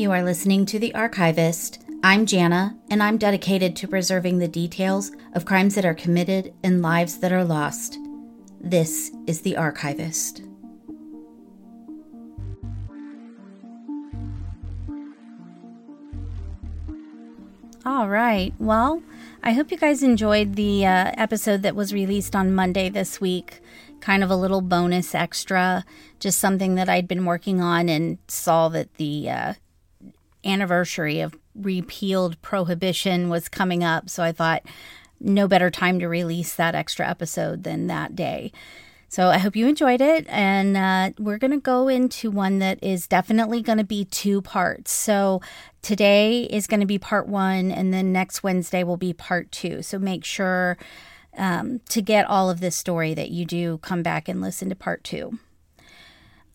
You are listening to The Archivist. I'm Jana, and I'm dedicated to preserving the details of crimes that are committed and lives that are lost. This is The Archivist. All right. Well, I hope you guys enjoyed the uh, episode that was released on Monday this week. Kind of a little bonus extra, just something that I'd been working on and saw that the uh, anniversary of repealed prohibition was coming up. So I thought no better time to release that extra episode than that day. So I hope you enjoyed it. And uh, we're going to go into one that is definitely going to be two parts. So today is going to be part one, and then next Wednesday will be part two. So make sure um, to get all of this story that you do come back and listen to part two.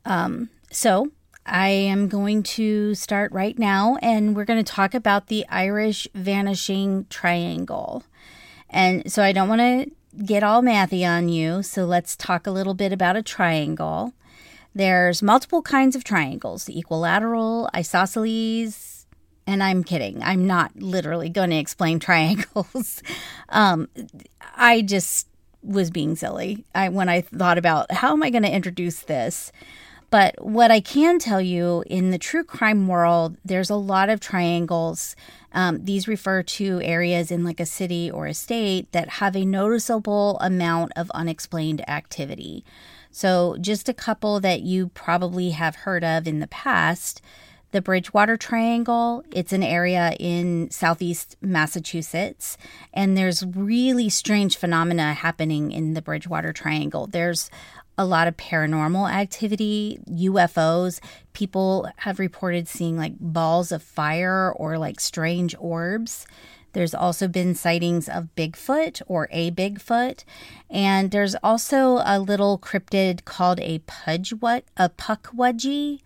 Um, so I am going to start right now, and we're going to talk about the Irish vanishing triangle. And so I don't want to get all mathy on you, so let's talk a little bit about a triangle. There's multiple kinds of triangles equilateral, isosceles, and I'm kidding. I'm not literally going to explain triangles. um, I just was being silly I, when I thought about how am I going to introduce this. But what I can tell you in the true crime world, there's a lot of triangles um, these refer to areas in like a city or a state that have a noticeable amount of unexplained activity. So, just a couple that you probably have heard of in the past the Bridgewater Triangle. It's an area in southeast Massachusetts, and there's really strange phenomena happening in the Bridgewater Triangle. There's a lot of paranormal activity, UFOs. People have reported seeing like balls of fire or like strange orbs. There's also been sightings of Bigfoot or a Bigfoot. And there's also a little cryptid called a pudge what a pukwudgie.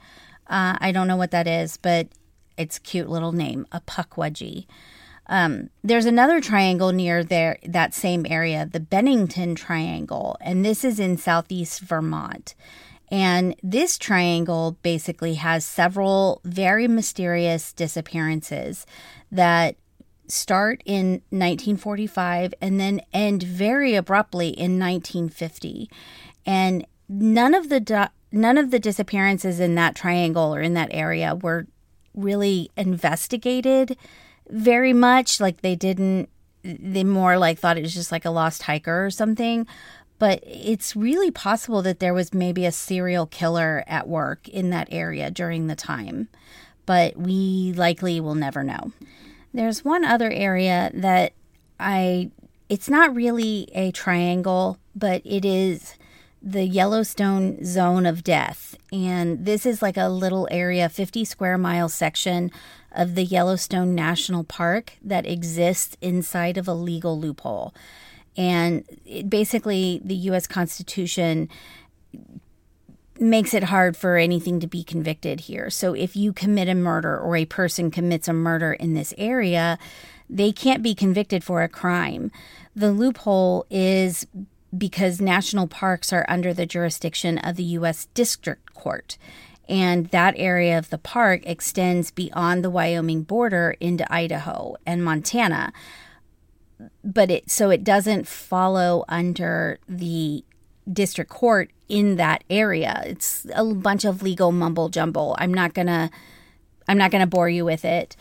Uh, I don't know what that is, but it's cute little name, a pukwudgie. Um, there's another triangle near there, that same area, the Bennington Triangle, and this is in southeast Vermont. And this triangle basically has several very mysterious disappearances that start in 1945 and then end very abruptly in 1950. And none of the none of the disappearances in that triangle or in that area were really investigated very much. Like they didn't, they more like thought it was just like a lost hiker or something. But it's really possible that there was maybe a serial killer at work in that area during the time. But we likely will never know. There's one other area that I, it's not really a triangle, but it is the Yellowstone Zone of Death. And this is like a little area, 50 square mile section of the Yellowstone National Park that exists inside of a legal loophole. And it, basically, the U.S. Constitution makes it hard for anything to be convicted here. So if you commit a murder or a person commits a murder in this area, they can't be convicted for a crime. The loophole is because national parks are under the jurisdiction of the U.S. District Court and that area of the park extends beyond the Wyoming border into Idaho and Montana. But it so it doesn't follow under the district court in that area. It's a bunch of legal mumble jumble. I'm not to I'm not to bore you with it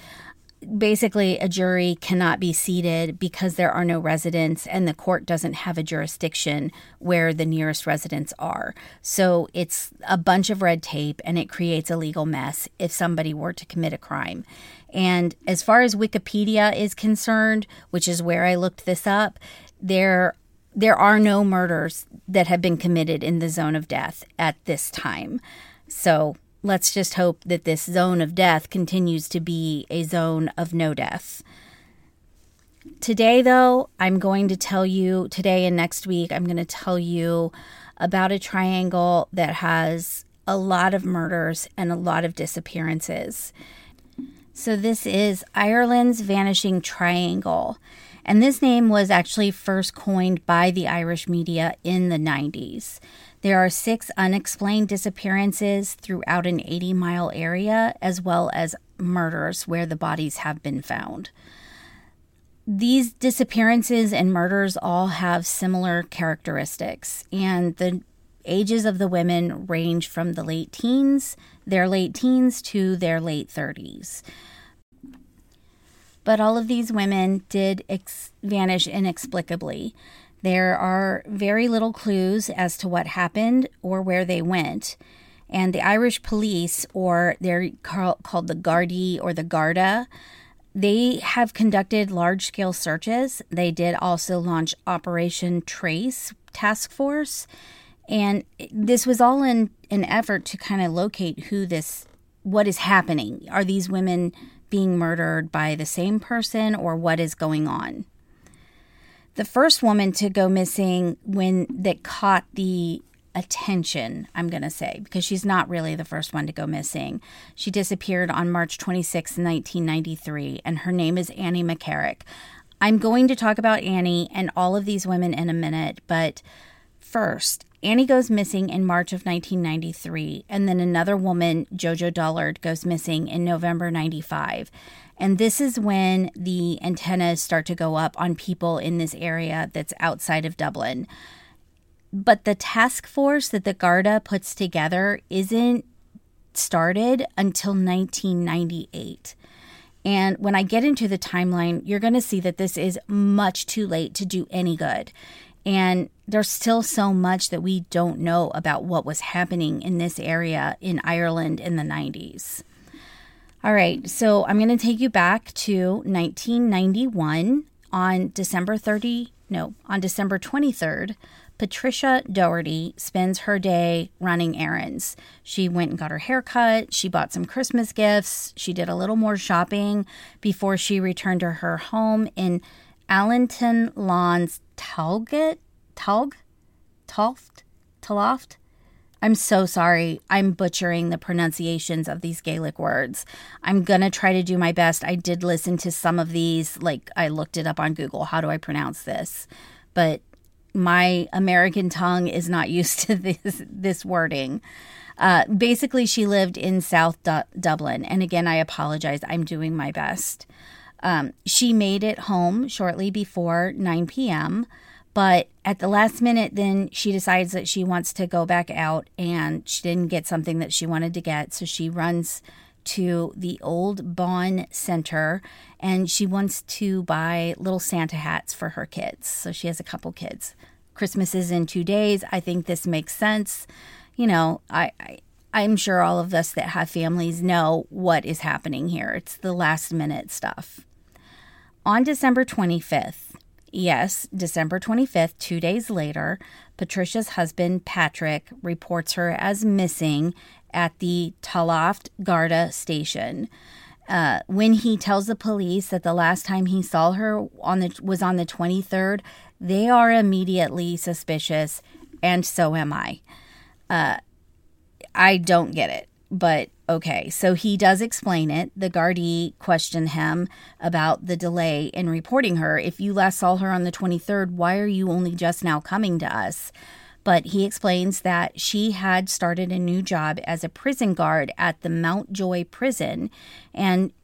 basically a jury cannot be seated because there are no residents and the court doesn't have a jurisdiction where the nearest residents are. So it's a bunch of red tape and it creates a legal mess if somebody were to commit a crime. And as far as Wikipedia is concerned, which is where I looked this up, there there are no murders that have been committed in the zone of death at this time. So let's just hope that this zone of death continues to be a zone of no death. Today, though, I'm going to tell you, today and next week, I'm going to tell you about a triangle that has a lot of murders and a lot of disappearances. So, this is Ireland's Vanishing Triangle. And this name was actually first coined by the Irish media in the 90s. There are six unexplained disappearances throughout an 80 mile area, as well as murders where the bodies have been found. These disappearances and murders all have similar characteristics, and the ages of the women range from the late teens, their late teens, to their late 30s. But all of these women did ex- vanish inexplicably. There are very little clues as to what happened or where they went. And the Irish police, or they're called the Gardaí or the Garda, they have conducted large scale searches. They did also launch Operation Trace Task Force. And this was all in an effort to kind of locate who this, what is happening. Are these women being murdered by the same person or what is going on? The first woman to go missing when that caught the attention, I'm going to say, because she's not really the first one to go missing. She disappeared on March 26, 1993, and her name is Annie McCarrick. I'm going to talk about Annie and all of these women in a minute, but first, Annie goes missing in March of 1993, and then another woman, Jojo Dollard, goes missing in November 95. And this is when the antennas start to go up on people in this area that's outside of Dublin. But the task force that the Garda puts together isn't started until 1998. And when I get into the timeline, you're going to see that this is much too late to do any good. And there's still so much that we don't know about what was happening in this area in Ireland in the 90s. All right, so I'm going to take you back to 1991 on December 30, no, on December 23rd. Patricia Doherty spends her day running errands. She went and got her hair cut, she bought some Christmas gifts, she did a little more shopping before she returned to her home in Allenton Lawns, Talget, Talg, Toft, Taloft. I'm so sorry. I'm butchering the pronunciations of these Gaelic words. I'm going to try to do my best. I did listen to some of these, like I looked it up on Google. How do I pronounce this? But my American tongue is not used to this this wording. Uh, basically, she lived in South du- Dublin, and again, I apologize. I'm doing my best. Um, she made it home shortly before 9 p.m., but at the last minute, then she decides that she wants to go back out, and she didn't get something that she wanted to get, so she runs to the old Bawn Center and she wants to buy little Santa hats for her kids. So she has a couple kids. Christmas is in two days. I think this makes sense. You know, I, I I'm sure all of us that have families know what is happening here. It's the last minute stuff. On December 25th, yes, December 25th, two days later, Patricia's husband, Patrick, reports her as missing at the Tallaght Garda station. Uh, when he tells the police that the last time he saw her on the was on the 23rd, they are immediately suspicious, and so am I. Uh, I don't get it, but okay. So he does explain it. The Gardaí questioned him about the delay in reporting her. If you last saw her on the 23rd, why are you only just now coming to us? but he explains that she had started a new job as a prison guard at the Mountjoy prison and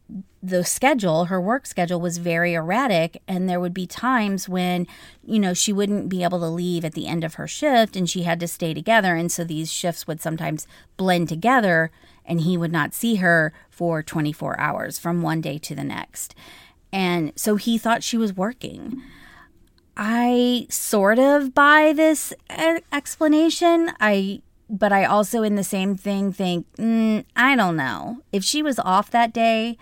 the schedule, her work schedule was very erratic and there would be times when, you know, she wouldn't be able to leave at the end of her shift and she had to stay together and so these shifts would sometimes blend together and he would not see her for 24 hours from one day to the next. And so he thought she was working. I sort of buy this explanation. I but I also in the same thing think, mm, I don't know. If she was off that day,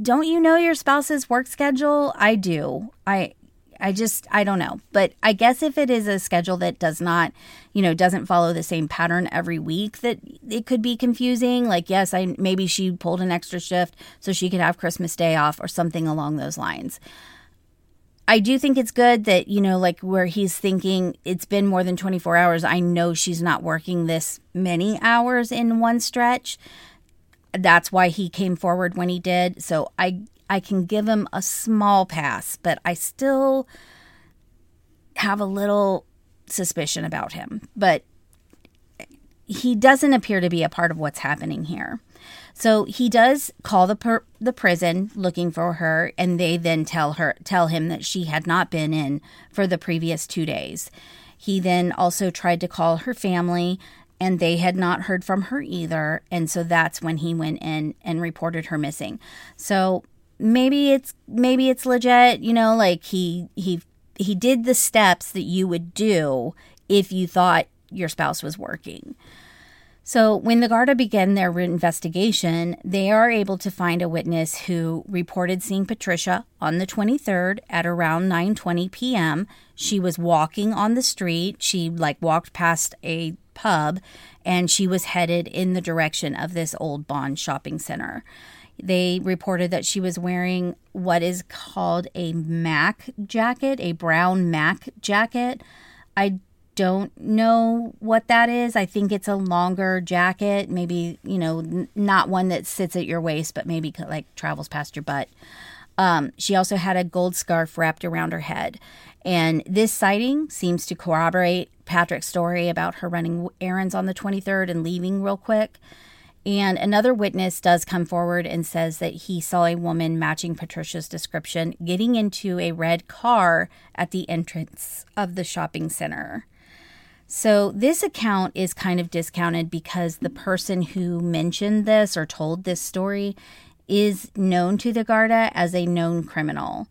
don't you know your spouse's work schedule? I do. I I just I don't know. But I guess if it is a schedule that does not, you know, doesn't follow the same pattern every week that it could be confusing. Like yes, I maybe she pulled an extra shift so she could have Christmas day off or something along those lines. I do think it's good that, you know, like where he's thinking it's been more than 24 hours. I know she's not working this many hours in one stretch. That's why he came forward when he did. So I I can give him a small pass, but I still have a little suspicion about him. But he doesn't appear to be a part of what's happening here. So he does call the per- the prison looking for her, and they then tell her tell him that she had not been in for the previous two days. He then also tried to call her family, and they had not heard from her either, and so that's when he went in and reported her missing. So maybe it's maybe it's legit, you know, like he he he did the steps that you would do if you thought your spouse was working. So, when the Garda began their investigation, they are able to find a witness who reported seeing Patricia on the 23rd at around 9:20 p.m. She was walking on the street. She like walked past a pub and she was headed in the direction of this old Bond shopping center. They reported that she was wearing what is called a Mac jacket, a brown Mac jacket. I don't know what that is. I think it's a longer jacket, maybe, you know, n- not one that sits at your waist, but maybe like travels past your butt. Um, she also had a gold scarf wrapped around her head. And this sighting seems to corroborate Patrick's story about her running errands on the 23rd and leaving real quick. And another witness does come forward and says that he saw a woman matching Patricia's description getting into a red car at the entrance of the shopping center. So, this account is kind of discounted because the person who mentioned this or told this story is known to the Garda as a known criminal.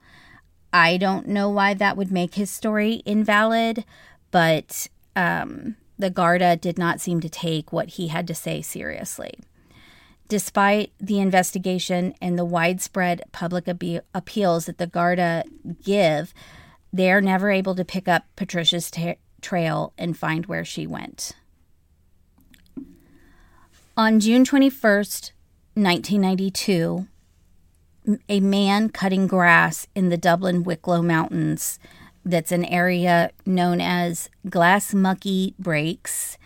I don't know why that would make his story invalid, but um, the Garda did not seem to take what he had to say seriously. Despite the investigation and the widespread public abe- appeals that the Garda give, they are never able to pick up Patricia's ta- trail and find where she went. On June 21st, 1992, a man cutting grass in the Dublin Wicklow Mountains, that's an area known as Glassamucky Brakes,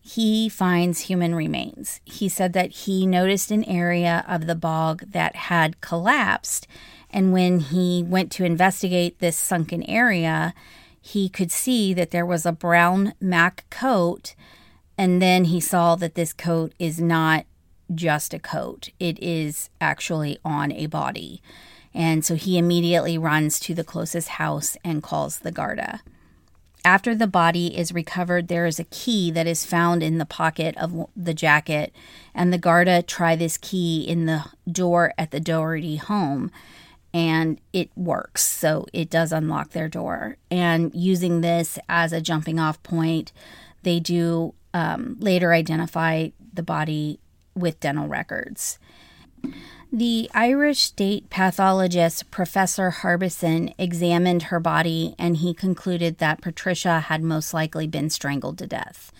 he finds human remains. He said that he noticed an area of the bog that had collapsed, and when he went to investigate this sunken area, he could see that there was a brown Mac coat, and then he saw that this coat is not just a coat, it is actually on a body. And so he immediately runs to the closest house and calls the Garda. After the body is recovered, there is a key that is found in the pocket of the jacket, and the Garda try this key in the door at the Doherty home and it works. So it does unlock their door. And using this as a jumping off point, they do um, later identify the body with dental records. The Irish state pathologist, Professor Harbison, examined her body and he concluded that Patricia had most likely been strangled to death.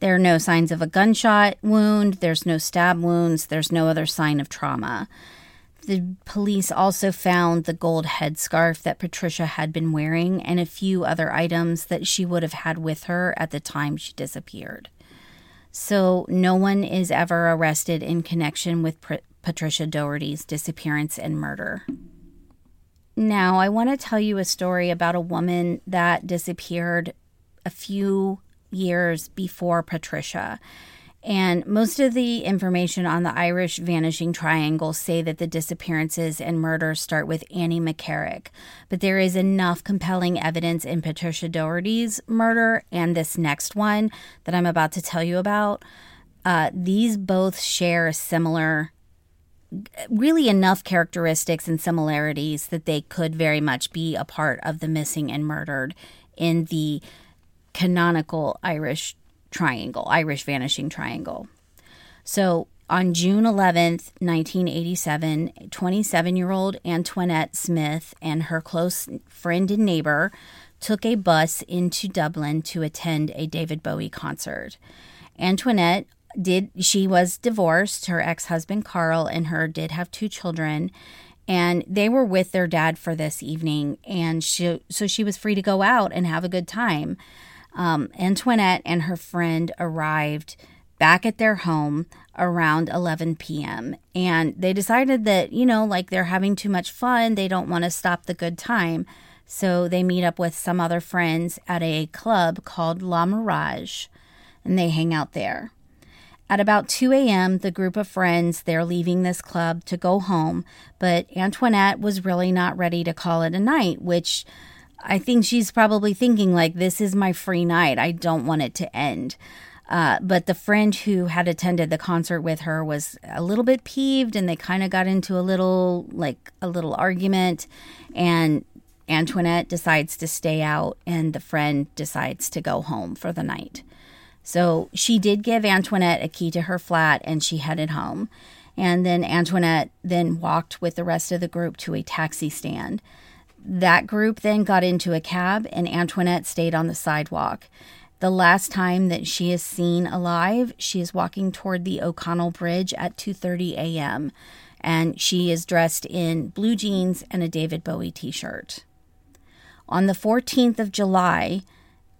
There are no signs of a gunshot wound, there's no stab wounds, there's no other sign of trauma. The police also found the gold headscarf that Patricia had been wearing and a few other items that she would have had with her at the time she disappeared. So, no one is ever arrested in connection with Patricia Doherty's disappearance and murder. Now, I want to tell you a story about a woman that disappeared a few years before Patricia. And most of the information on the Irish vanishing triangle say that the disappearances and murders start with Annie McCarrick. But there is enough compelling evidence in Patricia Doherty's murder and this next one that I'm about to tell you about. Uh, these both share similar, really enough characteristics and similarities that they could very much be a part of the missing and murdered in the canonical Irish triangle, Irish vanishing triangle. So on June 11th, 1987, 27 year old Antoinette Smith and her close friend and neighbor took a bus into Dublin to attend a David Bowie concert. Antoinette did she was divorced her ex-husband Carl and her did have two children and they were with their dad for this evening and she so she was free to go out and have a good time um, Antoinette and her friend arrived back at their home around 11 p.m. And they decided that, you know, like they're having too much fun, they don't want to stop the good time. So they meet up with some other friends at a club called La Mirage. and they hang out there. At about 2 a.m., the group of friends, they're leaving this club to go home, but Antoinette was really not ready to call it a night, which I think she's probably thinking like, this is my free night. I don't want it to end. Uh, but the friend who had attended the concert with her was a little bit peeved and they kind of got into a little, like a little argument. And Antoinette decides to stay out and the friend decides to go home for the night. So she did give Antoinette a key to her flat and she headed home. And then Antoinette then walked with the rest of the group to a taxi stand. That group then got into a cab and Antoinette stayed on the sidewalk. The last time that she is seen alive, she is walking toward the O'Connell Bridge at 2:30 a.m. and she is dressed in blue jeans and a David Bowie t-shirt. On the 14th of July,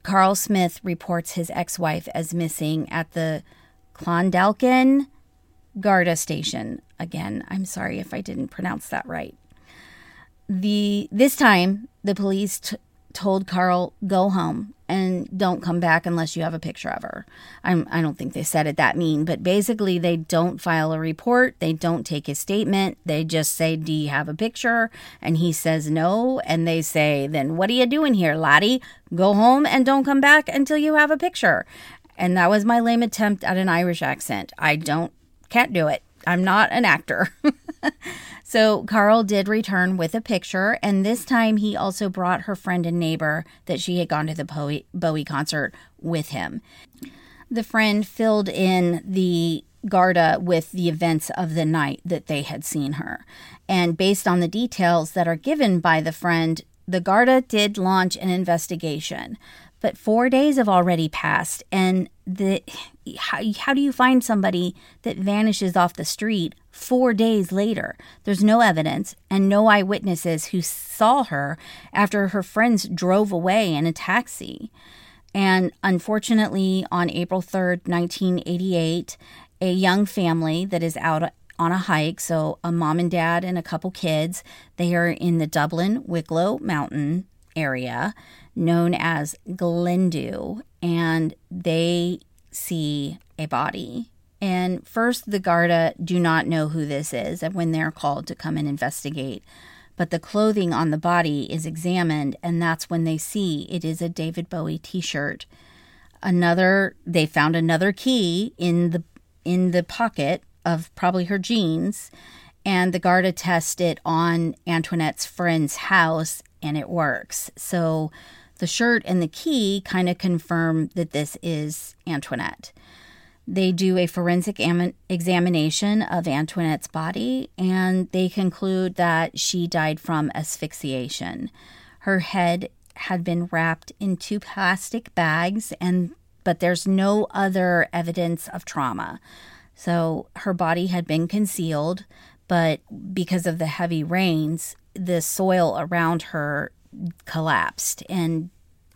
Carl Smith reports his ex wife as missing at the Clondalkin Garda station. Again, I'm sorry if I didn't pronounce that right. The this time the police t- told Carl go home and don't come back unless you have a picture of her. I'm, I don't think they said it that mean, but basically they don't file a report. They don't take his statement. They just say, Do you have a picture? And he says no. And they say, Then what are you doing here, laddie? Go home and don't come back until you have a picture. And that was my lame attempt at an Irish accent. I don't, can't do it. I'm not an actor. So Carl did return with a picture, and this time he also brought her friend and neighbor that she had gone to the Bowie, concert with him. The friend filled in the Garda with the events of the night that they had seen her. And based on the details that are given by the friend, the Garda did launch an investigation. But four days have already passed, and the how, how do you find somebody that vanishes off the street four days later. There's no evidence and no eyewitnesses who saw her after her friends drove away in a taxi. And unfortunately, on April 3rd, 1988, a young family that is out on a hike, so a mom and dad and a couple kids, they are in the Dublin Wicklow Mountain area known as Glendoo, and they see a body and first, the Garda do not know who this is and when they're called to come and investigate. But the clothing on the body is examined, and that's when they see it is a David Bowie T-shirt. Another, they found another key in the in the pocket of probably her jeans, and the Garda test it on Antoinette's friend's house, and it works. So the shirt and the key kind of confirm that this is Antoinette. They do a forensic am- examination of Antoinette's body and they conclude that she died from asphyxiation. Her head had been wrapped in two plastic bags and but there's no other evidence of trauma. So her body had been concealed, but because of the heavy rains, the soil around her collapsed and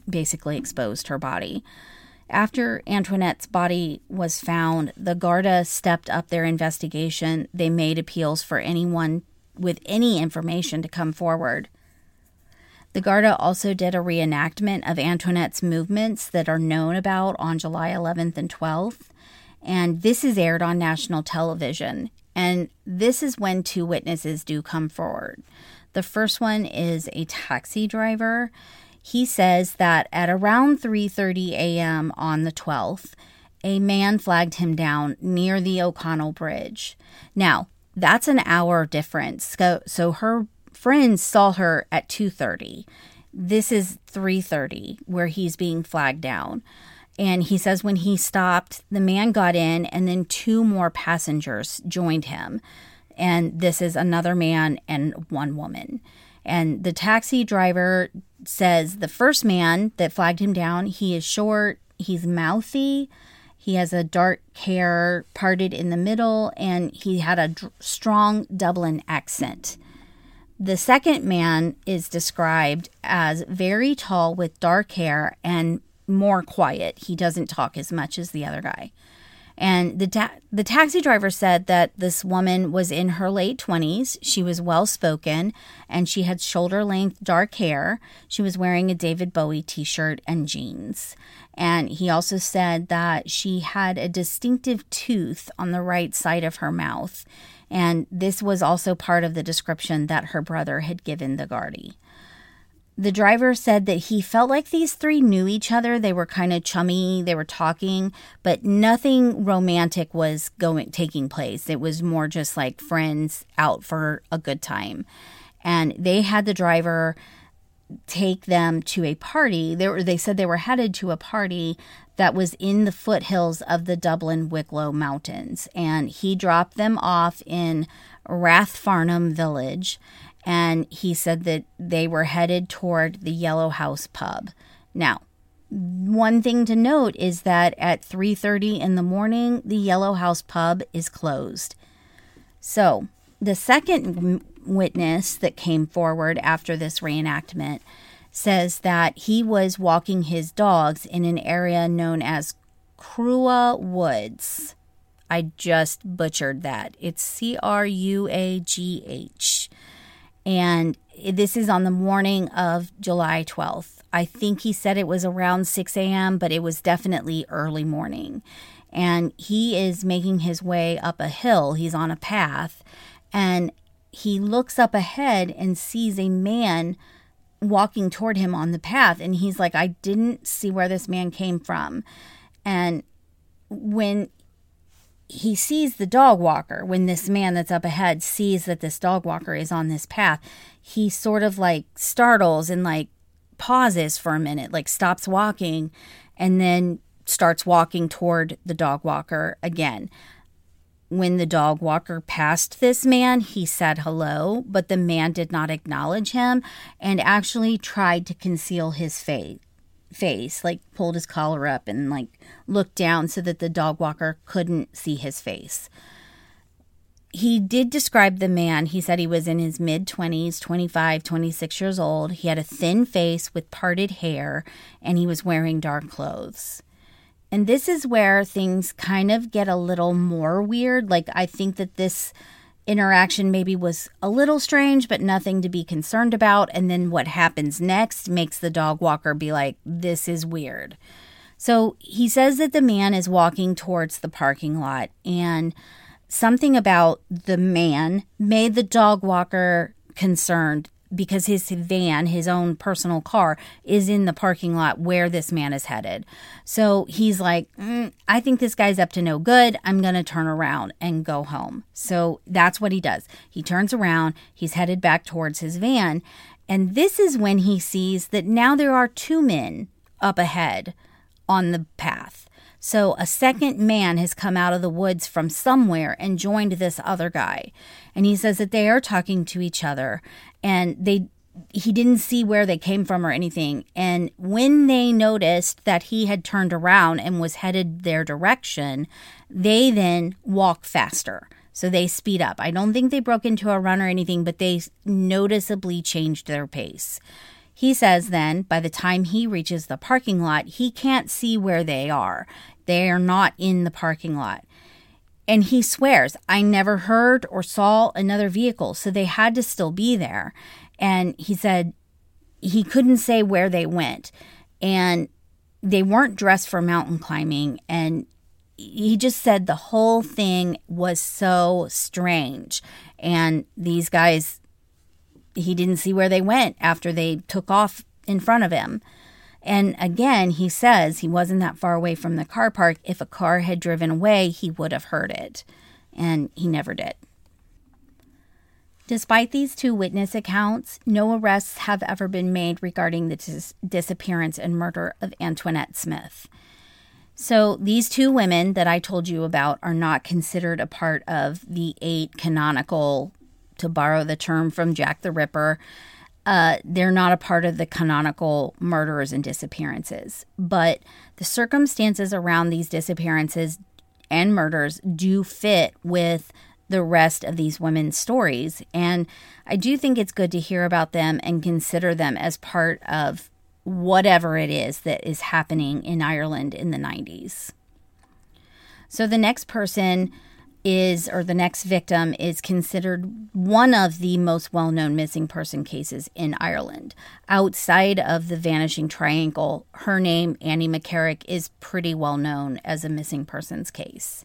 basically exposed her body. After Antoinette's body was found, the Garda stepped up their investigation. They made appeals for anyone with any information to come forward. The Garda also did a reenactment of Antoinette's movements that are known about on July 11th and 12th, and this is aired on national television. And this is when two witnesses do come forward. The first one is a taxi driver he says that at around 3:30 a.m. on the 12th, a man flagged him down near the O'Connell Bridge. Now, that's an hour difference. So, so her friends saw her at 2:30. This is 3:30 where he's being flagged down. And he says when he stopped, the man got in and then two more passengers joined him. And this is another man and one woman. And the taxi driver says the first man that flagged him down, he is short, he's mouthy, he has a dark hair parted in the middle, and he had a d- strong Dublin accent. The second man is described as very tall with dark hair and more quiet. He doesn't talk as much as the other guy. And the ta- the taxi driver said that this woman was in her late 20s. She was well spoken and she had shoulder length dark hair. She was wearing a David Bowie t-shirt and jeans. And he also said that she had a distinctive tooth on the right side of her mouth. And this was also part of the description that her brother had given the Gardaí. The driver said that he felt like these three knew each other. They were kind of chummy, they were talking, but nothing romantic was going taking place. It was more just like friends out for a good time. And they had the driver take them to a party. They were they said they were headed to a party that was in the foothills of the Dublin Wicklow Mountains and he dropped them off in Rathfarnham village and he said that they were headed toward the Yellow House pub. Now, one thing to note is that at 3:30 in the morning, the Yellow House pub is closed. So, the second witness that came forward after this reenactment says that he was walking his dogs in an area known as Cruagh Woods. I just butchered that. It's C R U A G H. And this is on the morning of July 12th. I think he said it was around 6 a.m., but it was definitely early morning. And he is making his way up a hill. He's on a path. And he looks up ahead and sees a man walking toward him on the path. And he's like, I didn't see where this man came from. And when he sees the dog walker when this man that's up ahead sees that this dog walker is on this path he sort of like startles and like pauses for a minute like stops walking and then starts walking toward the dog walker again. When the dog walker passed this man he said hello but the man did not acknowledge him and actually tried to conceal his face face, like pulled his collar up and like looked down so that the dog walker couldn't see his face. He did describe the man. He said he was in his mid 20s, 25, 26 years old. He had a thin face with parted hair and he was wearing dark clothes. And this is where things kind of get a little more weird. Like, I think that this interaction maybe was a little strange, but nothing to be concerned about. And then what happens next makes the dog walker be like, this is weird. So he says that the man is walking towards the parking lot, and something about the man made the dog walker concerned because his van, his own personal car, is in the parking lot where this man is headed. So he's like, mm, I think this guy's up to no good. I'm going to turn around and go home. So that's what he does. He turns around, he's headed back towards his van. And this is when he sees that now there are two men up ahead on the path. So a second man has come out of the woods from somewhere and joined this other guy. And he says that they are talking to each other and they he didn't see where they came from or anything. And when they noticed that he had turned around and was headed their direction, they then walk faster. So they speed up. I don't think they broke into a run or anything, but they noticeably changed their pace. He says then, by the time he reaches the parking lot, he can't see where they are. They are not in the parking lot. And he swears, I never heard or saw another vehicle, so they had to still be there. And he said he couldn't say where they went. And they weren't dressed for mountain climbing. And he just said the whole thing was so strange. And these guys he didn't see where they went after they took off in front of him. And again, he says he wasn't that far away from the car park. If a car had driven away, he would have heard it. And he never did. Despite these two witness accounts, no arrests have ever been made regarding the dis- disappearance and murder of Antoinette Smith. So, these two women that I told you about are not considered a part of the eight canonical to borrow the term from Jack the Ripper, uh, they're not a part of the canonical murders and disappearances. But the circumstances around these disappearances and murders do fit with the rest of these women's stories. And I do think it's good to hear about them and consider them as part of whatever it is that is happening in Ireland in the 90s. So the next person is, or the next victim is considered one of the most well known missing person cases in Ireland. Outside of the Vanishing Triangle, her name, Annie McCarrick, is pretty well known as a missing persons case.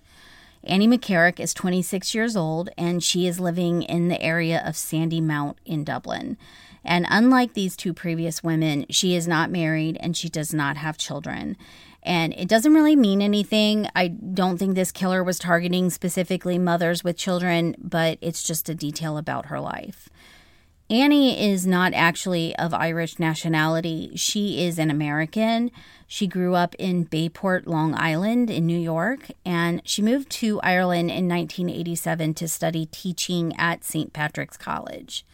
Annie McCarrick is 26 years old and she is living in the area of Sandymount in Dublin. And unlike these two previous women, she is not married and she does not have children. And it doesn't really mean anything. I don't think this killer was targeting specifically mothers with children, but it's just a detail about her life. Annie is not actually of Irish nationality. She is an American. She grew up in Bayport, Long Island, in New York, and she moved to Ireland in 1987 to study teaching at St. Patrick's College.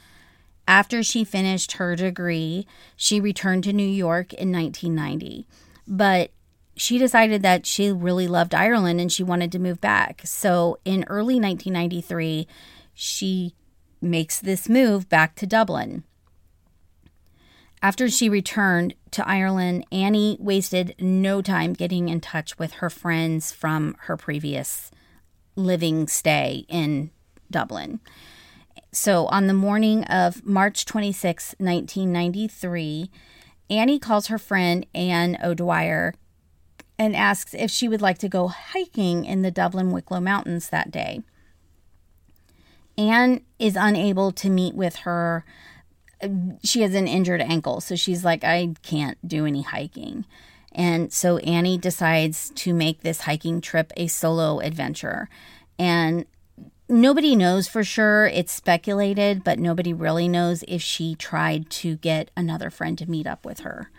After she finished her degree, she returned to New York in 1990. But she decided that she really loved Ireland and she wanted to move back. So in early 1993, she makes this move back to Dublin. After she returned to Ireland, Annie wasted no time getting in touch with her friends from her previous living stay in Dublin. So on the morning of March 26, 1993, Annie calls her friend Anne O'Dwyer and asks if she would like to go hiking in the Dublin Wicklow Mountains that day. Anne is unable to meet with her. She has an injured ankle, so she's like, I can't do any hiking. And so Annie decides to make this hiking trip a solo adventure. And nobody knows for sure. It's speculated, but nobody really knows if she tried to get another friend to meet up with her.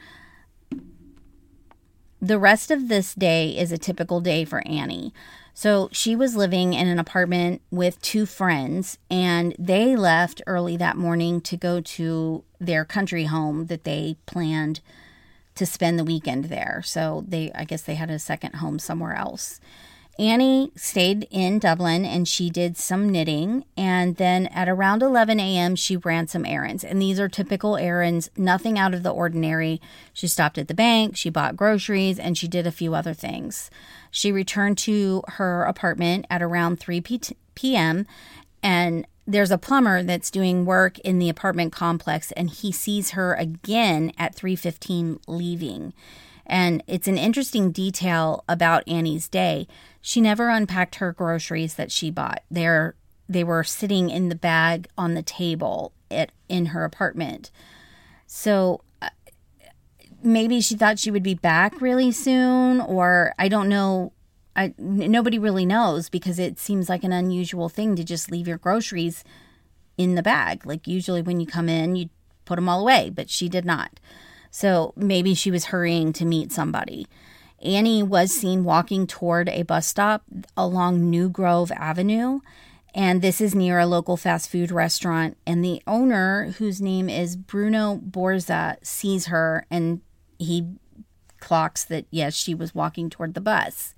The rest of this day is a typical day for Annie. So she was living in an apartment with two friends, and they left early that morning to go to their country home that they planned to spend the weekend there. So they, I guess they had a second home somewhere else. Annie stayed in Dublin and she did some knitting. And then at around 11 a.m., she ran some errands. And these are typical errands, nothing out of the ordinary. She stopped at the bank, she bought groceries, and she did a few other things. She returned to her apartment at around 3 p.m. And there's a plumber that's doing work in the apartment complex and he sees her again at 3:15 leaving. And it's an interesting detail about Annie's day. She never unpacked her groceries that she bought. They're they were sitting in the bag on the table at in her apartment. So uh, maybe she thought she would be back really soon or I don't know I, nobody really knows because it seems like an unusual thing to just leave your groceries in the bag. Like usually when you come in, you put them all away, but she did not. So maybe she was hurrying to meet somebody. Annie was seen walking toward a bus stop along Newgrove Avenue. And this is near a local fast food restaurant. And the owner, whose name is Bruno Borza, sees her and he clocks that, yes, she was walking toward the bus.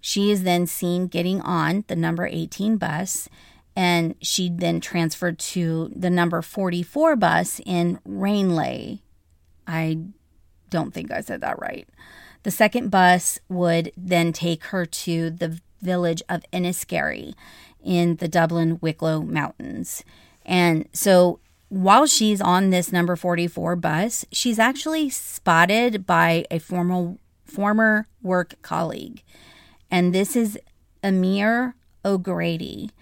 She is then seen getting on the number 18 bus and she then transferred to the number 44 bus in Ranelagh, I don't think I said that right. The second bus would then take her to the village of Enniskerry in the Dublin Wicklow Mountains. And so while she's on this number 44 bus, she's actually spotted by a formal former work colleague. And this is Amir O'Grady.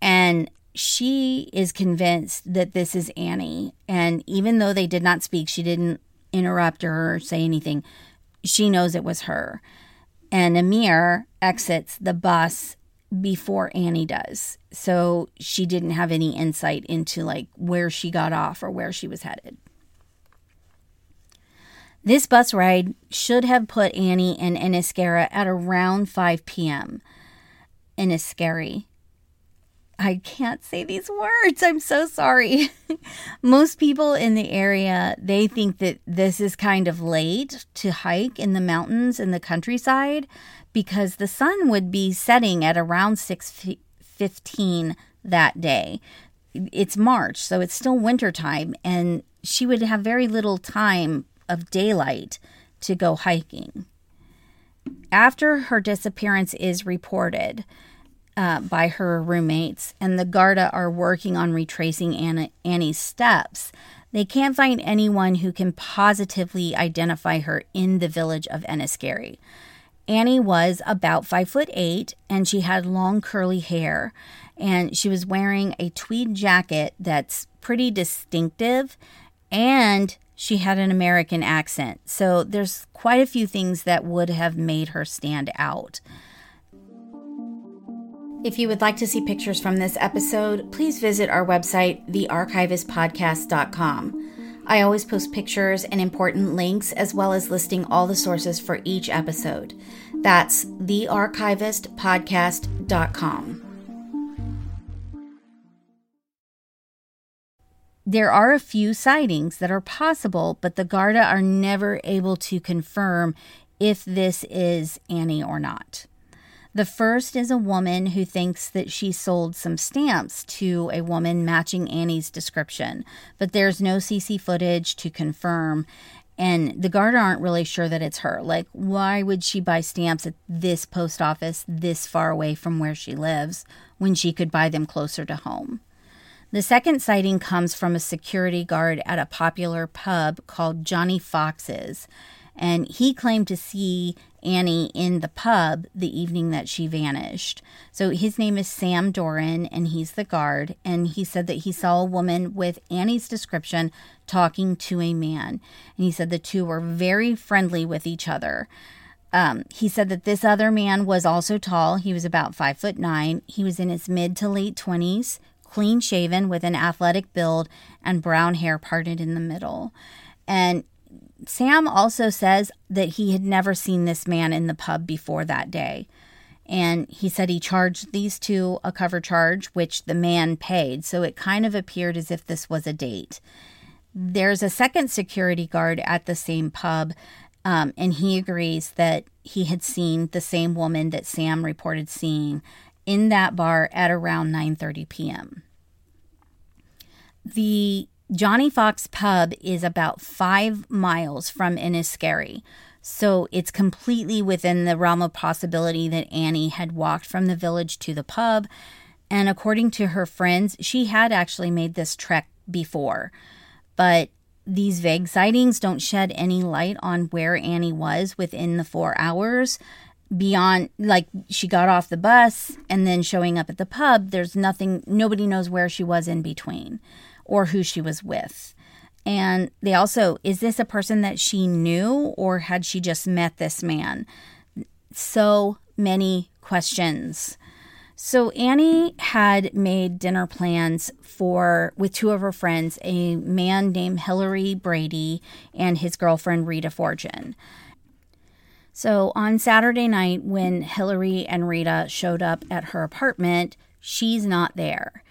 And she is convinced that this is Annie. And even though they did not speak, she didn't interrupt or say anything. She knows it was her. And Amir exits the bus before Annie does. So she didn't have any insight into like where she got off or where she was headed. This bus ride should have put Annie in Enniskerry at around 5 p.m. Enniskerry I can't say these words. I'm so sorry. Most people in the area, they think that this is kind of late to hike in the mountains in the countryside because the sun would be setting at around 6:15 that day. It's March, so it's still wintertime and she would have very little time of daylight to go hiking. after her disappearance is reported uh, by her roommates and the Garda are working on retracing Anna, Annie's steps, they can't find anyone who can positively identify her in the village of Enniskerry. Annie was about five foot eight and she had long curly hair and she was wearing a tweed jacket that's pretty distinctive and she had an American accent. So there's quite a few things that would have made her stand out. If you would like to see pictures from this episode, please visit our website, thearchivistpodcast.com. I always post pictures and important links as well as listing all the sources for each episode. That's thearchivistpodcast.com. There are a few sightings that are possible, but the Garda are never able to confirm if this is Annie or not. The first is a woman who thinks that she sold some stamps to a woman matching Annie's description, but there's no CC footage to confirm. And the guard aren't really sure that it's her. Like, why would she buy stamps at this post office this far away from where she lives when she could buy them closer to home? The second sighting comes from a security guard at a popular pub called Johnny Fox's, and he claimed to see Annie in the pub the evening that she vanished. So his name is Sam Doran, and he's the guard. And he said that he saw a woman with Annie's description talking to a man. And he said the two were very friendly with each other. Um, he said that this other man was also tall. He was about five foot nine. He was in his mid to late 20s clean shaven with an athletic build and brown hair parted in the middle. And Sam also says that he had never seen this man in the pub before that day. And he said he charged these two a cover charge, which the man paid. So it kind of appeared as if this was a date. There's a second security guard at the same pub, um, and he agrees that he had seen the same woman that Sam reported seeing in that bar at around 9:30 p.m. The Johnny Fox pub is about 5 miles from Enniskerry. So it's completely within the realm of possibility that Annie had walked from the village to the pub. And according to her friends, she had actually made this trek before. But these vague sightings don't shed any light on where Annie was within the four hours beyond like she got off the bus and then showing up at the pub there's nothing nobody knows where she was in between or who she was with and they also is this a person that she knew or had she just met this man so many questions so Annie had made dinner plans for with two of her friends, a man named Hillary Brady and his girlfriend Rita Fortune. So on Saturday night, when Hillary and Rita showed up at her apartment, she's not there.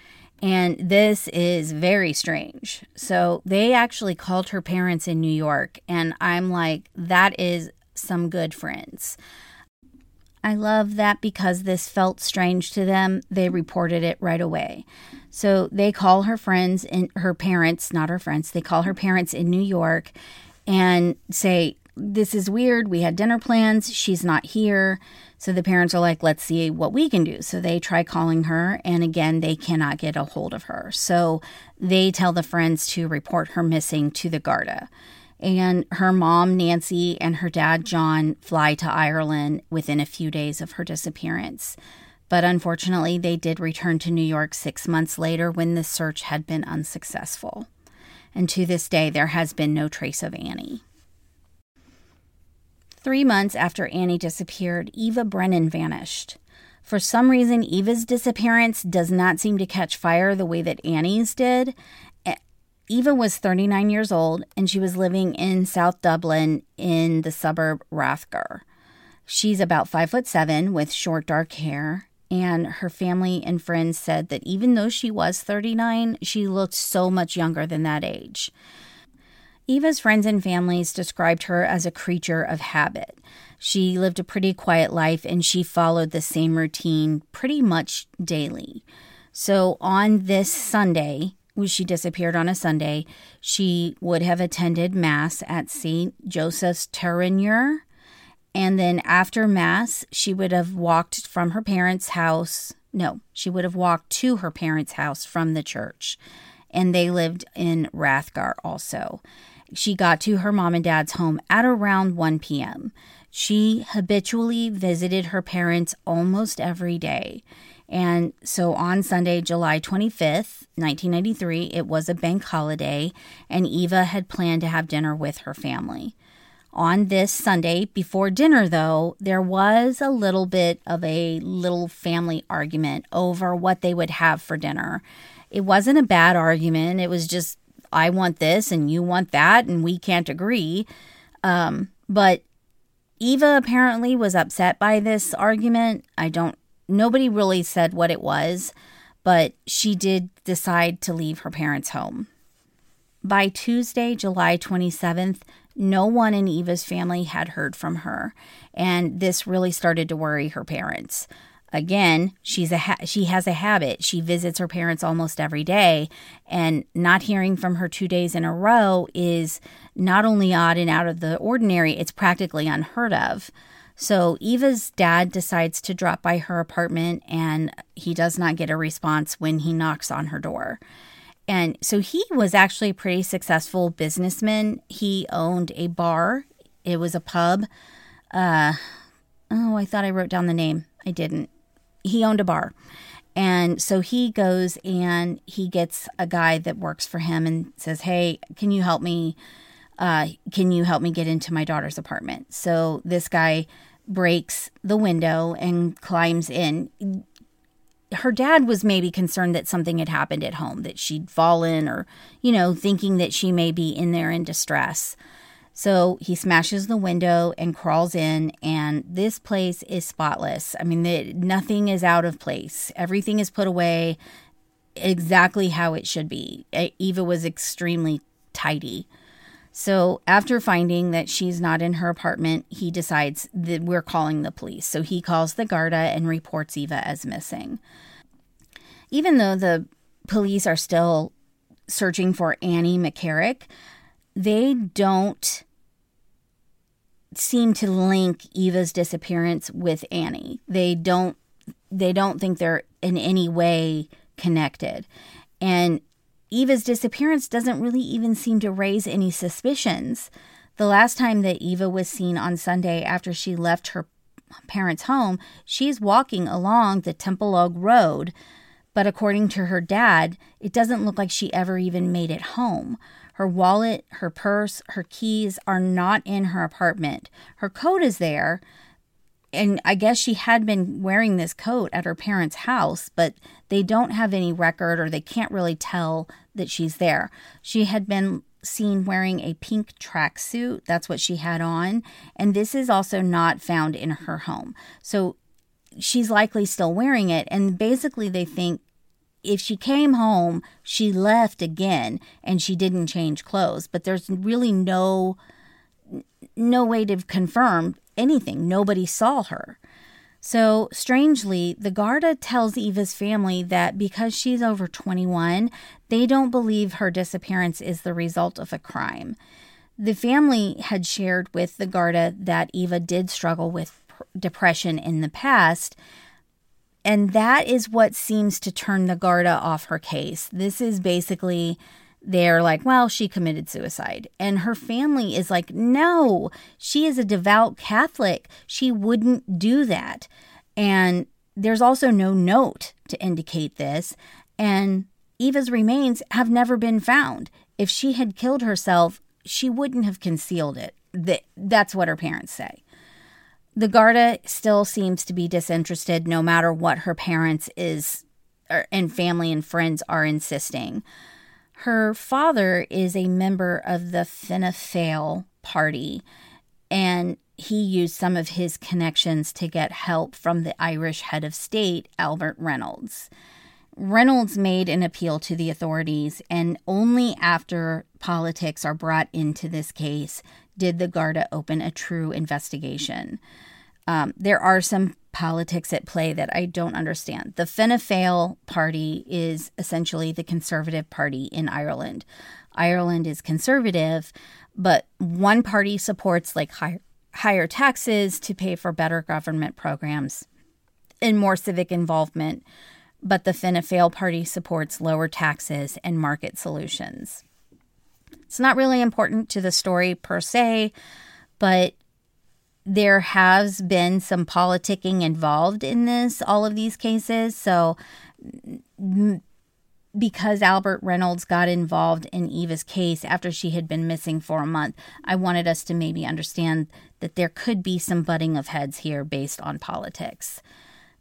And this is very strange. So they actually called her parents in New York. And I'm like, that is some good friends. I love that because this felt strange to them. They reported it right away. So they call her friends and her parents, not her friends, they call her parents in New York and say, this is weird. We had dinner plans. She's not here. So the parents are like, let's see what we can do. So they try calling her, and again, they cannot get a hold of her. So they tell the friends to report her missing to the Garda. And her mom, Nancy, and her dad, John, fly to Ireland within a few days of her disappearance. But unfortunately, they did return to New York six months later when the search had been unsuccessful. And to this day, there has been no trace of Annie. Three months after Annie disappeared, Eva Brennan vanished. For some reason, Eva's disappearance does not seem to catch fire the way that Annie's did. Eva was 39 years old and she was living in South Dublin in the suburb Rathgar. She's about five foot seven with short dark hair, and her family and friends said that even though she was 39, she looked so much younger than that age. Eva's friends and families described her as a creature of habit. She lived a pretty quiet life and she followed the same routine pretty much daily. So on this Sunday, when she disappeared on a Sunday, she would have attended Mass at St. Joseph's Terenure And then after Mass, she would have walked from her parents' house. No, she would have walked to her parents' house from the church. And they lived in Rathgar also. She got to her mom and dad's home at around 1 p.m. She habitually visited her parents almost every day. And so on Sunday, July 25th, 1993, it was a bank holiday, and Eva had planned to have dinner with her family. On this Sunday, before dinner, though, there was a little bit of a little family argument over what they would have for dinner. It wasn't a bad argument. It was just, I want this and you want that, and we can't agree. Um, but Eva apparently was upset by this argument. I don't, nobody really said what it was, but she did decide to leave her parents' home. By Tuesday, July 27th, no one in Eva's family had heard from her, and this really started to worry her parents. Again, she's a ha- she has a habit. She visits her parents almost every day, and not hearing from her 2 days in a row is not only odd and out of the ordinary, it's practically unheard of. So Eva's dad decides to drop by her apartment and he does not get a response when he knocks on her door. And so he was actually a pretty successful businessman. He owned a bar, it was a pub. Uh, oh, I thought I wrote down the name. I didn't. He owned a bar. And so he goes and he gets a guy that works for him and says, Hey, can you help me? Uh, can you help me get into my daughter's apartment? So this guy breaks the window and climbs in. Her dad was maybe concerned that something had happened at home, that she'd fallen, or, you know, thinking that she may be in there in distress. So he smashes the window and crawls in, and this place is spotless. I mean, nothing is out of place, everything is put away exactly how it should be. Eva was extremely tidy. So, after finding that she's not in her apartment, he decides that we're calling the police. So, he calls the Garda and reports Eva as missing. Even though the police are still searching for Annie McCarrick, they don't seem to link Eva's disappearance with Annie. They don't they don't think they're in any way connected. And Eva's disappearance doesn't really even seem to raise any suspicions. The last time that Eva was seen on Sunday after she left her parents' home, she's walking along the Temple Oak Road. But according to her dad, it doesn't look like she ever even made it home. Her wallet, her purse, her keys are not in her apartment. Her coat is there, and I guess she had been wearing this coat at her parents' house, but they don't have any record or they can't really tell that she's there. She had been seen wearing a pink tracksuit. That's what she had on. And this is also not found in her home. So she's likely still wearing it. And basically, they think if she came home, she left again and she didn't change clothes. But there's really no no way to confirm anything. Nobody saw her. So, strangely, the Garda tells Eva's family that because she's over 21, they don't believe her disappearance is the result of a crime. The family had shared with the Garda that Eva did struggle with depression in the past, and that is what seems to turn the Garda off her case. This is basically they're like, well, she committed suicide. And her family is like, no, she is a devout Catholic. She wouldn't do that. And there's also no note to indicate this. And Eva's remains have never been found. If she had killed herself, she wouldn't have concealed it. That's what her parents say. The Garda still seems to be disinterested no matter what her parents is er, and family and friends are insisting. Her father is a member of the Fianna Fáil party, and he used some of his connections to get help from the Irish head of state, Albert Reynolds. Reynolds made an appeal to the authorities, and only after politics are brought into this case did the Garda open a true investigation. Um, there are some politics at play that I don't understand. The Fianna Fáil party is essentially the conservative party in Ireland. Ireland is conservative, but one party supports like higher higher taxes to pay for better government programs and more civic involvement, but the Fianna Fáil party supports lower taxes and market solutions. It's not really important to the story per se, but there has been some politicking involved in this, all of these cases. So, because Albert Reynolds got involved in Eva's case after she had been missing for a month, I wanted us to maybe understand that there could be some butting of heads here based on politics.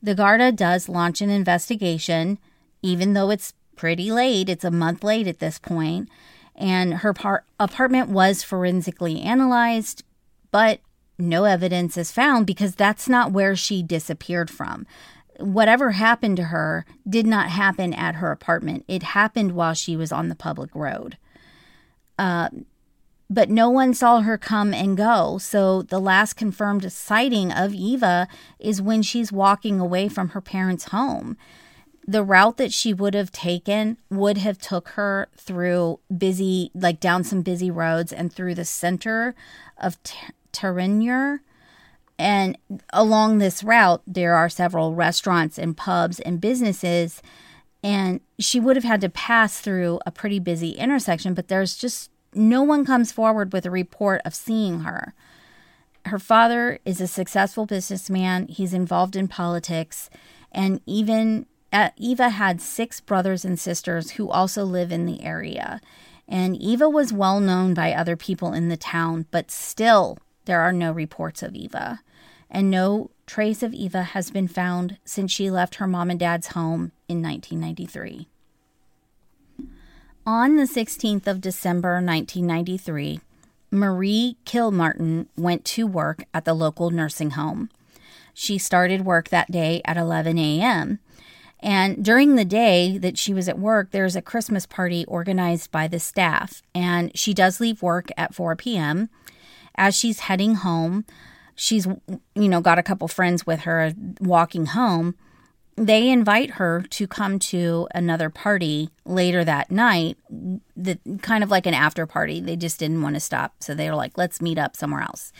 The Garda does launch an investigation, even though it's pretty late, it's a month late at this point, and her par- apartment was forensically analyzed, but no evidence is found because that's not where she disappeared from. Whatever happened to her did not happen at her apartment. It happened while she was on the public road. Uh, but no one saw her come and go. So the last confirmed sighting of Eva is when she's walking away from her parents' home. The route that she would have taken would have took her through busy like down some busy roads and through the center of Terenure. And along this route, there are several restaurants and pubs and businesses. And she would have had to pass through a pretty busy intersection, but there's just no one comes forward with a report of seeing her. Her father is a successful businessman, he's involved in politics, and even Uh, Eva had six brothers and sisters who also live in the area. And Eva was well known by other people in the town, but still there are no reports of Eva, and no trace of Eva has been found since she left her mom and dad's home in 1993. On the 16th of December 1993, Marie Kilmartin went to work at the local nursing home. She started work that day at 11 a.m. And during the day that she was at work, there's a Christmas party organized by the staff. And she does leave work at 4 p.m as she's heading home, she's, you know, got a couple friends with her walking home. They invite her to come to another party later that night, the, kind of like an after party. They just didn't want to stop. So they were like, let's meet up somewhere else.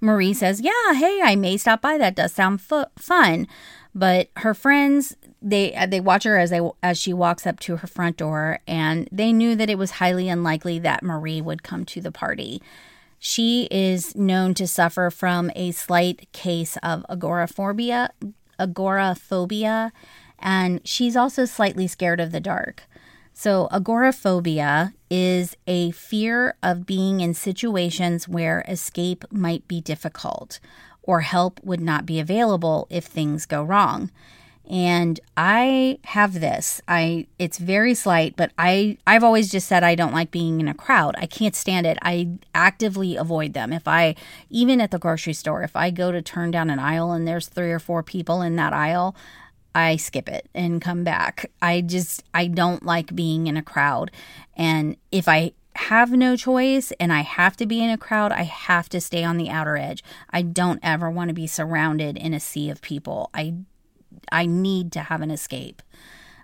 Marie says, Yeah, hey, I may stop by. That does sound fu- fun. But her friends, they uh, they watch her as they as she walks up to her front door, and they knew that it was highly unlikely that Marie would come to the party. She is known to suffer from a slight case of agoraphobia, agoraphobia, and she's also slightly scared of the dark. So, agoraphobia is a fear of being in situations where escape might be difficult or help would not be available if things go wrong and I have this. I it's very slight, but I I've always just said I don't like being in a crowd. I can't stand it. I actively avoid them. If I even at the grocery store, if I go to turn down an aisle and there's three or four people in that aisle, I skip it and come back. I just I don't like being in a crowd. And if I have no choice and I have to be in a crowd, I have to stay on the outer edge. I don't ever want to be surrounded in a sea of people. I I need to have an escape.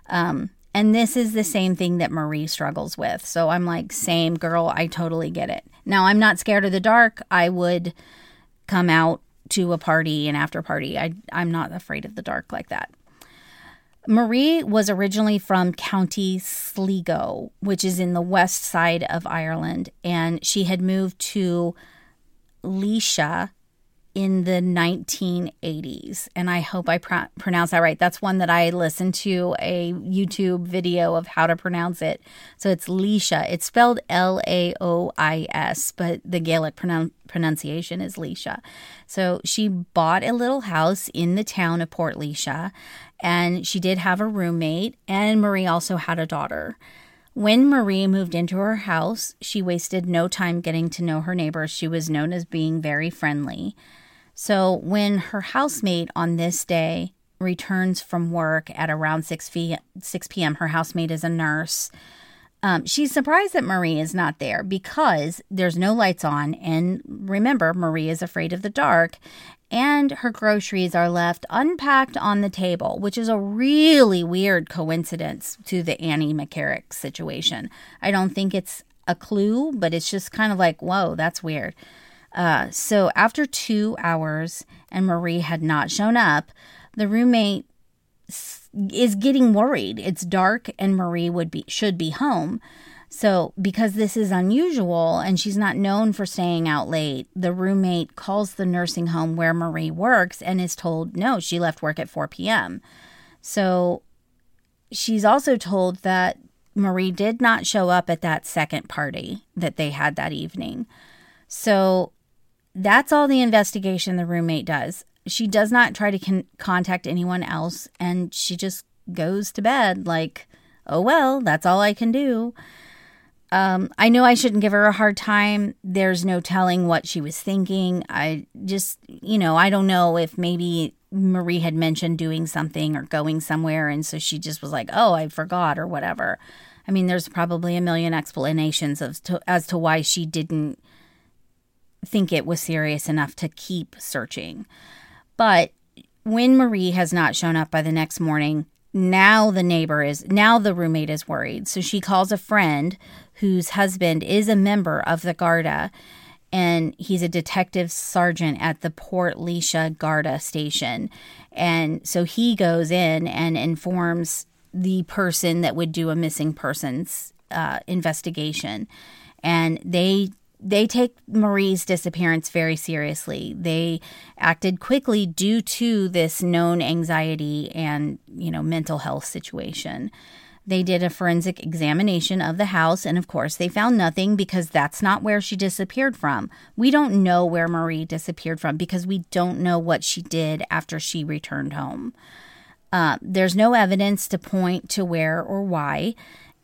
Um, and this is the same thing that Marie struggles with. So I'm like, same girl, I totally get it. Now, I'm not scared of the dark. I would come out to a party, an after party. I, I'm not afraid of the dark like that. Marie was originally from County Sligo, which is in the west side of Ireland, and she had moved to Laois in the 1980s. And I hope I pr- pronounce that right. That's one that I listened to a YouTube video of how to pronounce it. So it's Leisha. It's spelled L A O I S, but the Gaelic pronoun- pronunciation is Leisha. So she bought a little house in the town of Portlaoise, and she did have a roommate, and Marie also had a daughter. When Marie moved into her house, she wasted no time getting to know her neighbors. She was known as being very friendly. So when her housemate on this day returns from work at around 6, 6 p.m., her housemate is a nurse. Um, she's surprised that Marie is not there because there's no lights on. And remember, Marie is afraid of the dark. And her groceries are left unpacked on the table, which is a really weird coincidence to the Annie McCarrick situation. I don't think it's a clue, but it's just kind of like, whoa, that's weird. Uh, so after two hours and Marie had not shown up, the roommate is getting worried. It's dark and Marie would be should be home. So, because this is unusual and she's not known for staying out late, the roommate calls the nursing home where Marie works and is told no, she left work at 4 p.m. So, she's also told that Marie did not show up at that second party that they had that evening. So, that's all the investigation the roommate does. She does not try to con- contact anyone else and she just goes to bed like, oh well, that's all I can do. Um, I know I shouldn't give her a hard time. There's no telling what she was thinking. I just, you know, I don't know if maybe Marie had mentioned doing something or going somewhere. And so she just was like, oh, I forgot or whatever. I mean, there's probably a million explanations of to, as to why she didn't think it was serious enough to keep searching. But when Marie has not shown up by the next morning, now the neighbor is now the roommate is worried. So she calls a friend whose husband is a member of the garda and he's a detective sergeant at the Portlaoise garda station. And so he goes in and informs the person that would do a missing persons uh, investigation. And they they take Marie's disappearance very seriously. They acted quickly due to this known anxiety and, you know, mental health situation. They did a forensic examination of the house, and of course, they found nothing because that's not where she disappeared from. We don't know where Marie disappeared from because we don't know what she did after she returned home. Uh, there's no evidence to point to where or why,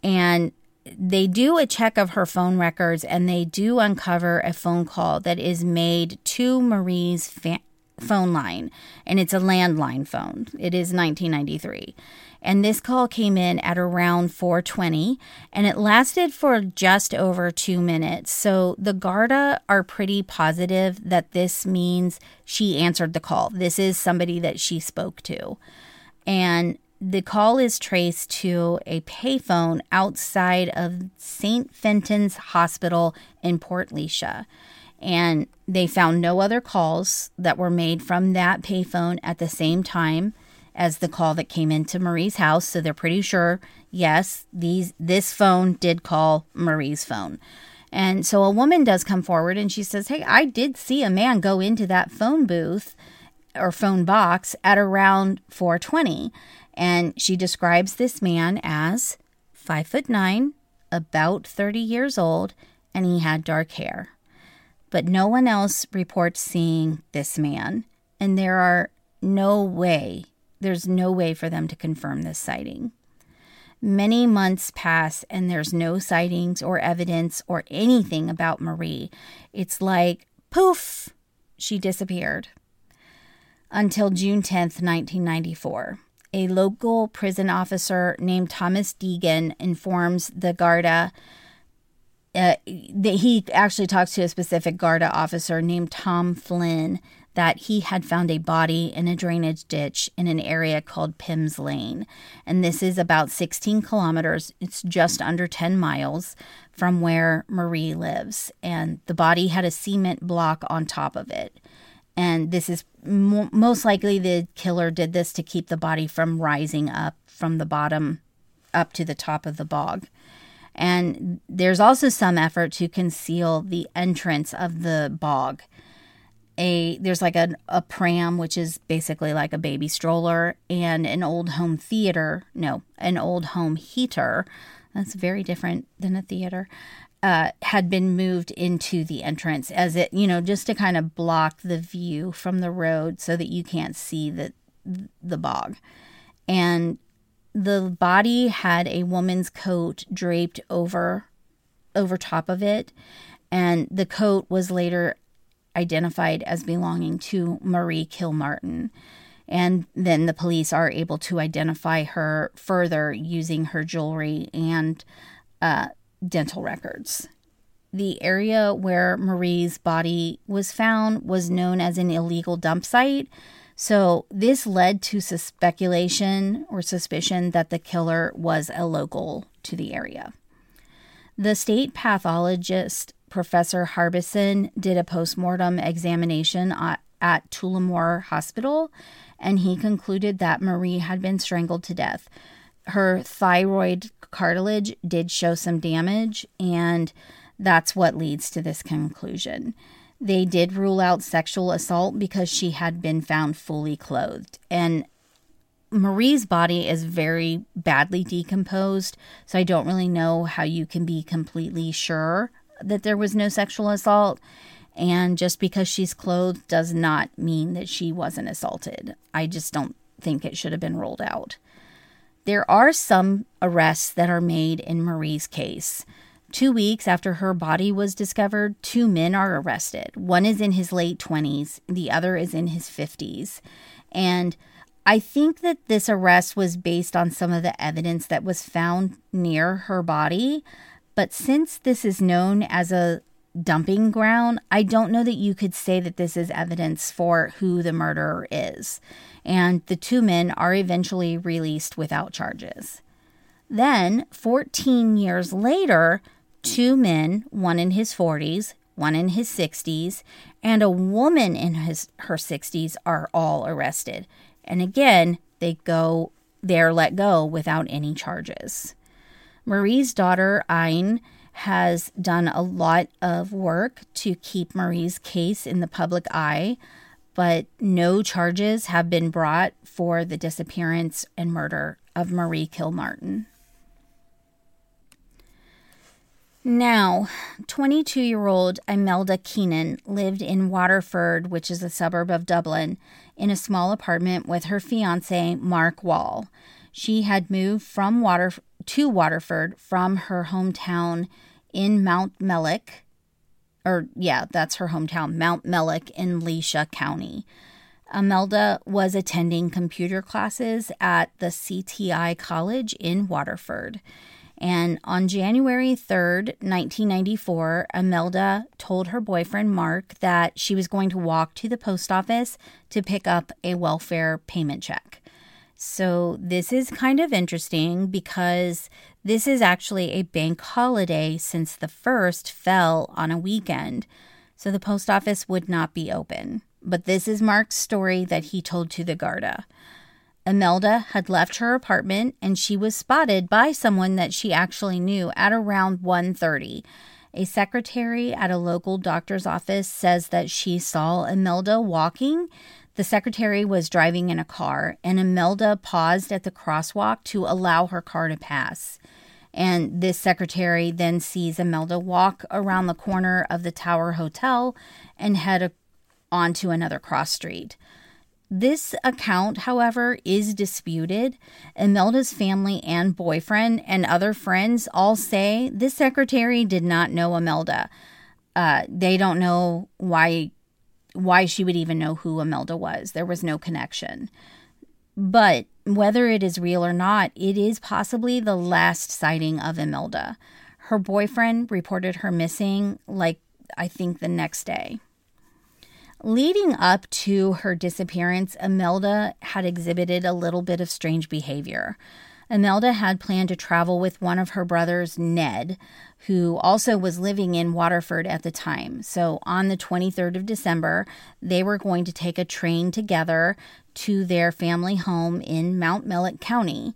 and they do a check of her phone records and they do uncover a phone call that is made to Marie's fa- phone line, and it's a landline phone. It is 1993. And this call came in at around 420 and it lasted for just over two minutes. So the Garda are pretty positive that this means she answered the call. This is somebody that she spoke to. And the call is traced to a payphone outside of St. Fintan's Hospital in Portlaoise. And they found no other calls that were made from that payphone at the same time as the call that came into Marie's house. So they're pretty sure, yes, these this phone did call Marie's phone. And so a woman does come forward and she says, Hey, I did see a man go into that phone booth or phone box at around 420. And she describes this man as five foot nine, about 30 years old, and he had dark hair. But no one else reports seeing this man, and there are no way, there's no way for them to confirm this sighting. Many months pass, and there's no sightings or evidence or anything about Marie. It's like, poof, she disappeared. Until June 10th, 1994 a local prison officer named Thomas Deegan informs the Garda uh, that he actually talks to a specific Garda officer named Tom Flynn that he had found a body in a drainage ditch in an area called Pims Lane. And this is about 16 kilometers, it's just under 10 miles from where Marie lives. And the body had a cement block on top of it and this is mo- most likely the killer did this to keep the body from rising up from the bottom up to the top of the bog. And there's also some effort to conceal the entrance of the bog. A there's like a, a pram, which is basically like a baby stroller, and an old home theater. No, an old home heater. That's very different than a theater uh, had been moved into the entrance as it, you know, just to kind of block the view from the road so that you can't see the the bog. And the body had a woman's coat draped over over top of it, and the coat was later identified as belonging to Marie Kilmartin. And then the police are able to identify her further using her jewelry and uh, dental records. The area where Marie's body was found was known as an illegal dump site. So, this led to speculation or suspicion that the killer was a local to the area. The state pathologist Professor Harbison did a postmortem examination at, at Tullamore Hospital, and he concluded that Marie had been strangled to death. Her thyroid cartilage did show some damage, and that's what leads to this conclusion. They did rule out sexual assault because she had been found fully clothed. And Marie's body is very badly decomposed, so I don't really know how you can be completely sure that there was no sexual assault. And just because she's clothed does not mean that she wasn't assaulted. I just don't think it should have been ruled out. There are some arrests that are made in Marie's case. Two weeks after her body was discovered, two men are arrested. One is in his late 20s, the other is in his 50s. And I think that this arrest was based on some of the evidence that was found near her body. But since this is known as a dumping ground, I don't know that you could say that this is evidence for who the murderer is. And the two men are eventually released without charges. Then, 14 years later, two men, one in his 40s, one in his 60s, and a woman in his her 60s are all arrested. And again, they go they're let go without any charges. Marie's daughter Aine has done a lot of work to keep Marie's case in the public eye, but no charges have been brought for the disappearance and murder of Marie Kilmartin. Now, 22 year old Imelda Keenan lived in Waterford, which is a suburb of Dublin, in a small apartment with her fiance, Mark Wall. She had moved from Water to Waterford from her hometown in Mountmellick, or yeah, that's her hometown, Mountmellick in Laois County. Imelda was attending computer classes at the CTI College in Waterford. And on January 3rd, 1994, Imelda told her boyfriend Mark that she was going to walk to the post office to pick up a welfare payment check. So, this is kind of interesting because this is actually a bank holiday since the first fell on a weekend. So, the post office would not be open. But this is Mark's story that he told to the Garda. Imelda had left her apartment and she was spotted by someone that she actually knew at around 1:30. A secretary at a local doctor's office says that she saw Imelda walking. The secretary was driving in a car and Imelda paused at the crosswalk to allow her car to pass. And this secretary then sees Imelda walk around the corner of the Tower Hotel and head onto another cross street. This account, however, is disputed. Imelda's family and boyfriend and other friends all say this secretary did not know Imelda. Uh, they don't know why why she would even know who Imelda was. There was no connection. But whether it is real or not, it is possibly the last sighting of Imelda. Her boyfriend reported her missing, like I think the next day. Leading up to her disappearance, Imelda had exhibited a little bit of strange behavior. Imelda had planned to travel with one of her brothers, Ned, who also was living in Waterford at the time. So on the 23rd of December, they were going to take a train together to their family home in Mount Mountmellick County.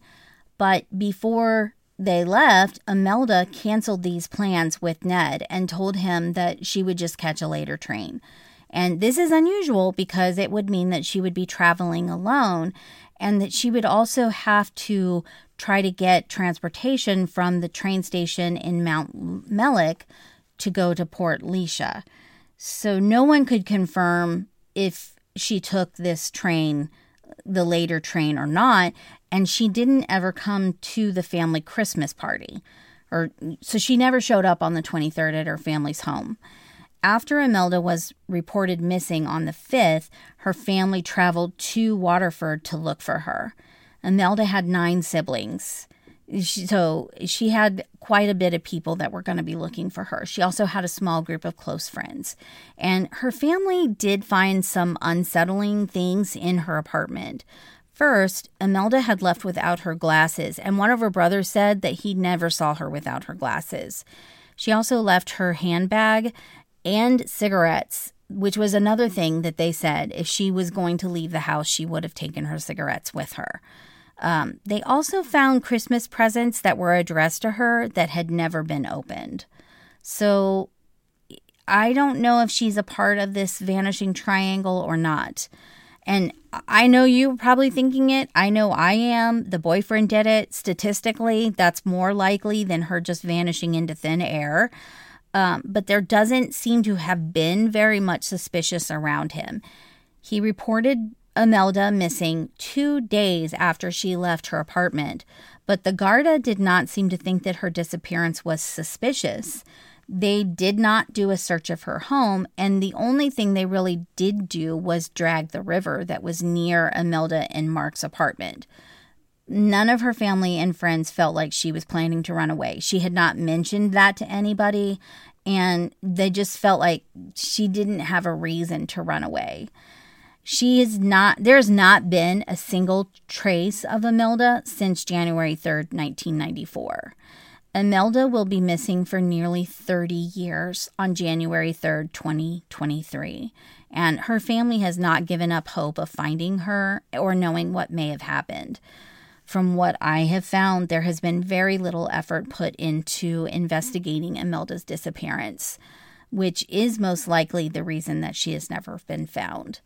But before they left, Imelda canceled these plans with Ned and told him that she would just catch a later train. And this is unusual because it would mean that she would be traveling alone and that she would also have to try to get transportation from the train station in Mountmellick to go to Port Laois. So no one could confirm if she took this train, the later train, or not. And she didn't ever come to the family Christmas party. Or so she never showed up on the 23rd at her family's home. After Imelda was reported missing on the 5th, her family traveled to Waterford to look for her. Imelda had nine siblings. so she had quite a bit of people that were going to be looking for her. She also had a small group of close friends. And her family did find some unsettling things in her apartment. First, Imelda had left without her glasses, and one of her brothers said that he never saw her without her glasses. She also left her handbag and cigarettes, which was another thing that they said if she was going to leave the house, she would have taken her cigarettes with her. Um, they also found Christmas presents that were addressed to her that had never been opened. So I don't know if she's a part of this vanishing triangle or not. And I know you're probably thinking it. I know I am. The boyfriend did it. Statistically, that's more likely than her just vanishing into thin air. Um, but there doesn't seem to have been very much suspicious around him. He reported Imelda missing two days after she left her apartment, but the Garda did not seem to think that her disappearance was suspicious. They did not do a search of her home, and the only thing they really did do was drag the river that was near Imelda and Mark's apartment. None of her family and friends felt like she was planning to run away. She had not mentioned that to anybody, and they just felt like she didn't have a reason to run away. She is not, there's not been a single trace of Imelda since January 3rd, 1994. Imelda will be missing for nearly 30 years on January 3rd, 2023, and her family has not given up hope of finding her or knowing what may have happened. From what I have found, there has been very little effort put into investigating Imelda's disappearance, which is most likely the reason that she has never been found.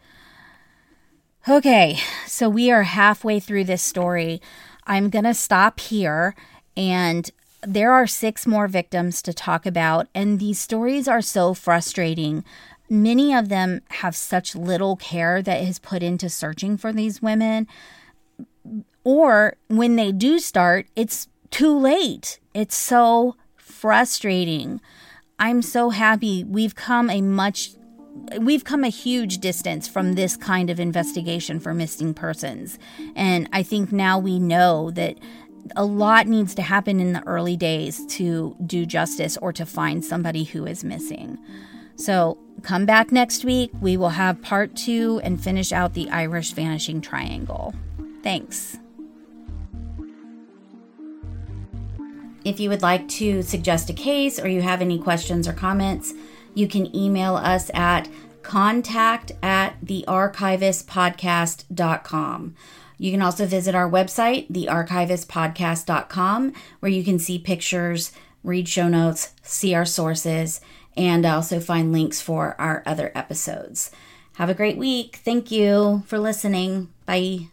Okay, so we are halfway through this story. I'm going to stop here and there are six more victims to talk about, and these stories are so frustrating. Many of them have such little care that is put into searching for these women. Or when they do start, it's too late. It's so frustrating. I'm so happy we've come a much we've come a huge distance from this kind of investigation for missing persons. And I think now we know that a lot needs to happen in the early days to do justice or to find somebody who is missing. So come back next week. We will have part two and finish out the Irish vanishing triangle. Thanks. If you would like to suggest a case or you have any questions or comments, you can email us at contact at thearchivistpodcast.com. You can also visit our website, thearchivistpodcast.com, where you can see pictures, read show notes, see our sources, and also find links for our other episodes. Have a great week. Thank you for listening. Bye.